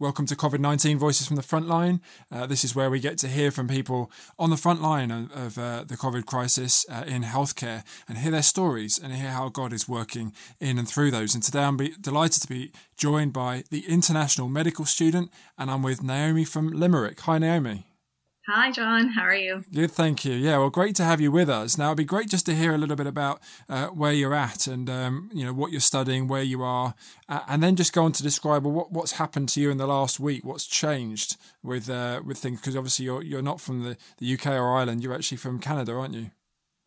Welcome to COVID 19 Voices from the Frontline. Uh, this is where we get to hear from people on the front line of, of uh, the COVID crisis uh, in healthcare and hear their stories and hear how God is working in and through those. And today I'm delighted to be joined by the international medical student, and I'm with Naomi from Limerick. Hi, Naomi. Hi, John. How are you? Good, thank you. Yeah, well, great to have you with us. Now, it'd be great just to hear a little bit about uh, where you're at and um, you know what you're studying, where you are, uh, and then just go on to describe what what's happened to you in the last week. What's changed with uh, with things? Because obviously you're you're not from the, the UK or Ireland. You're actually from Canada, aren't you?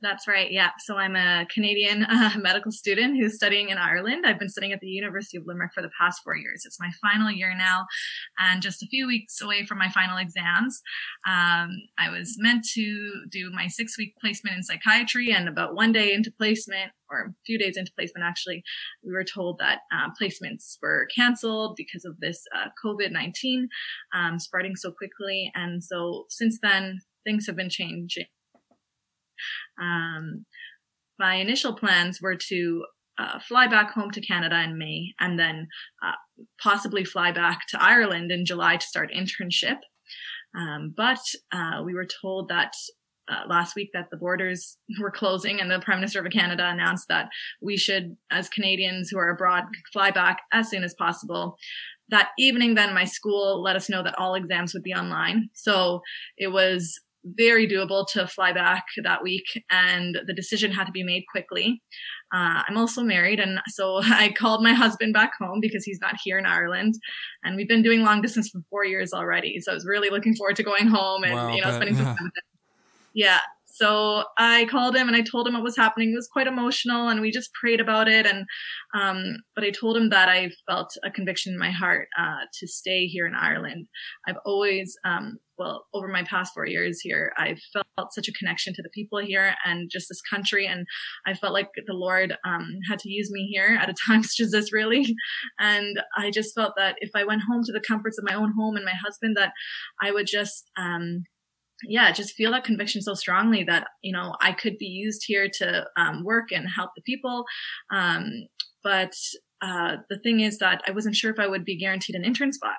That's right. Yeah. So I'm a Canadian uh, medical student who's studying in Ireland. I've been studying at the University of Limerick for the past four years. It's my final year now, and just a few weeks away from my final exams. Um, I was meant to do my six week placement in psychiatry, and about one day into placement, or a few days into placement, actually, we were told that uh, placements were canceled because of this uh, COVID 19 um, spreading so quickly. And so since then, things have been changing um, my initial plans were to uh, fly back home to Canada in May and then uh, possibly fly back to Ireland in July to start internship. Um, but uh, we were told that uh, last week that the borders were closing and the Prime Minister of Canada announced that we should, as Canadians who are abroad, fly back as soon as possible. That evening, then my school let us know that all exams would be online. So it was very doable to fly back that week, and the decision had to be made quickly. Uh, I'm also married, and so I called my husband back home because he's not here in Ireland, and we've been doing long distance for four years already. So I was really looking forward to going home and wow, you know spending some time with him. Yeah, so I called him and I told him what was happening. It was quite emotional and we just prayed about it. And, um, but I told him that I felt a conviction in my heart, uh, to stay here in Ireland. I've always, um, well, over my past four years here, I've felt such a connection to the people here and just this country. And I felt like the Lord, um, had to use me here at a time such as this, really. And I just felt that if I went home to the comforts of my own home and my husband, that I would just, um, yeah, just feel that conviction so strongly that, you know, I could be used here to um, work and help the people. Um, but uh, the thing is that I wasn't sure if I would be guaranteed an intern spot.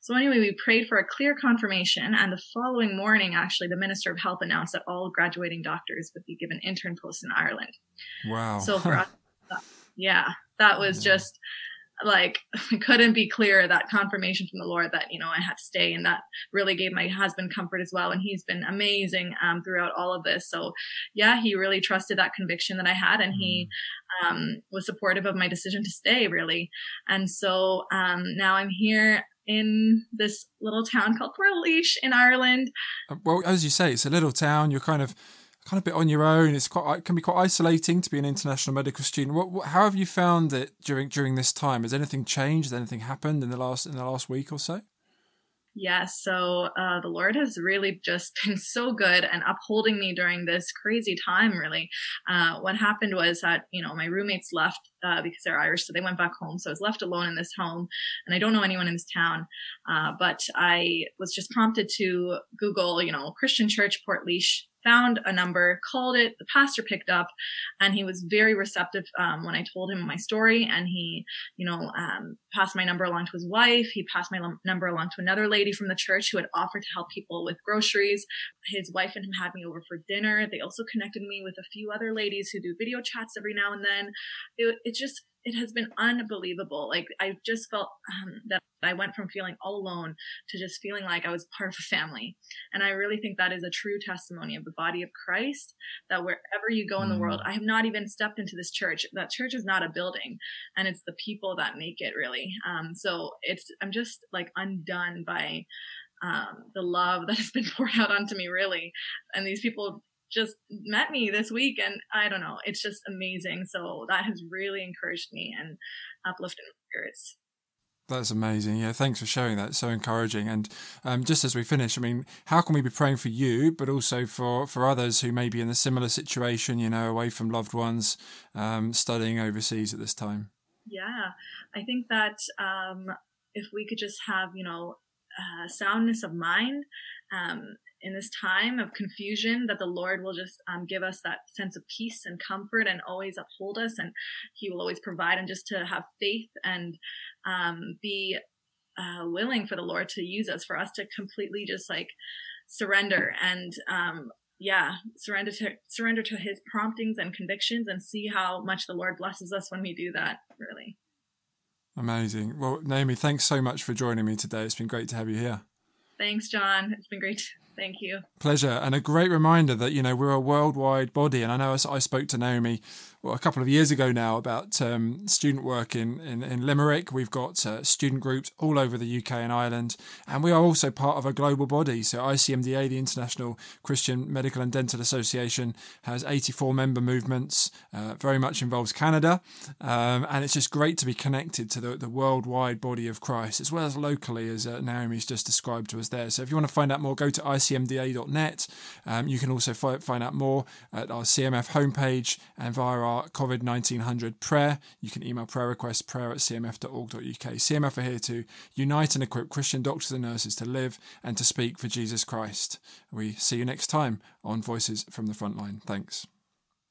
So anyway, we prayed for a clear confirmation, and the following morning, actually, the Minister of Health announced that all graduating doctors would be given intern posts in Ireland. Wow! So for us, yeah, that was just like it couldn't be clearer that confirmation from the Lord that you know I had to stay, and that really gave my husband comfort as well. And he's been amazing um, throughout all of this. So yeah, he really trusted that conviction that I had, and he mm-hmm. um, was supportive of my decision to stay really And so um, now I'm here in this little town called Portlaoise in Ireland. Uh, well, as you say, it's a little town. You're kind of kind of bit on your own. It's quite it can be quite isolating to be an international medical student. What, what, how have you found it during during this time? Has anything changed? Has anything happened in the last in the last week or so? Yes, so uh, the Lord has really just been so good and upholding me during this crazy time. Really, uh, what happened was that you know my roommates left uh, because they're Irish, so they went back home. So I was left alone in this home, and I don't know anyone in this town. Uh, but I was just prompted to Google, you know, Christian Church Portlaoise found a number, called it. The pastor picked up, and he was very receptive um, when I told him my story. And he, you know, um, passed my number along to his wife. He passed my l- number along to another lady from the church who had offered to help people with groceries. His wife and him had me over for dinner. They also connected me with a few other ladies who do video chats every now and then. It, it just it has been unbelievable. Like I just felt um, that I went from feeling all alone to just feeling like I was part of a family. And I really think that is a true testimony of the body of Christ that wherever you go in the world, mm. I have not even stepped into this church. That church is not a building and it's the people that make it really. Um, so it's, I'm just like undone by, um, the love that has been poured out onto me really. And these people just met me this week and I don't know, it's just amazing. So that has really encouraged me and uplifted my spirits. That's amazing. Yeah, thanks for sharing that. It's so encouraging. And um, just as we finish, I mean, how can we be praying for you, but also for, for others who may be in a similar situation, you know, away from loved ones, um, studying overseas at this time? Yeah, I think that um, if we could just have, you know, uh, soundness of mind um, in this time of confusion that the Lord will just um, give us that sense of peace and comfort and always uphold us and he will always provide and just to have faith and um, be uh, willing for the Lord to use us, for us to completely just like surrender and um, yeah, surrender to surrender to His promptings and convictions, and see how much the Lord blesses us when we do that. Really amazing. Well, Naomi, thanks so much for joining me today. It's been great to have you here. Thanks, John. It's been great Thank you. Pleasure. And a great reminder that, you know, we're a worldwide body. And I know I spoke to Naomi well, a couple of years ago now about um, student work in, in, in, Limerick. We've got uh, student groups all over the UK and Ireland. And we are also part of a global body. So ICMDA, the International Christian Medical and Dental Association, has 84 member movements, uh, very much involves Canada. Um, and it's just great to be connected to the, the worldwide body of Christ, as well as locally, as uh, Naomi's just described to us there. So if you want to find out more, go to icmda.net. Um, you can also fi- find out more at our CMF homepage and via our our COVID 1900 prayer. You can email prayer requests prayer at cmf.org.uk. CMF are here to unite and equip Christian doctors and nurses to live and to speak for Jesus Christ. We see you next time on Voices from the Frontline. Thanks.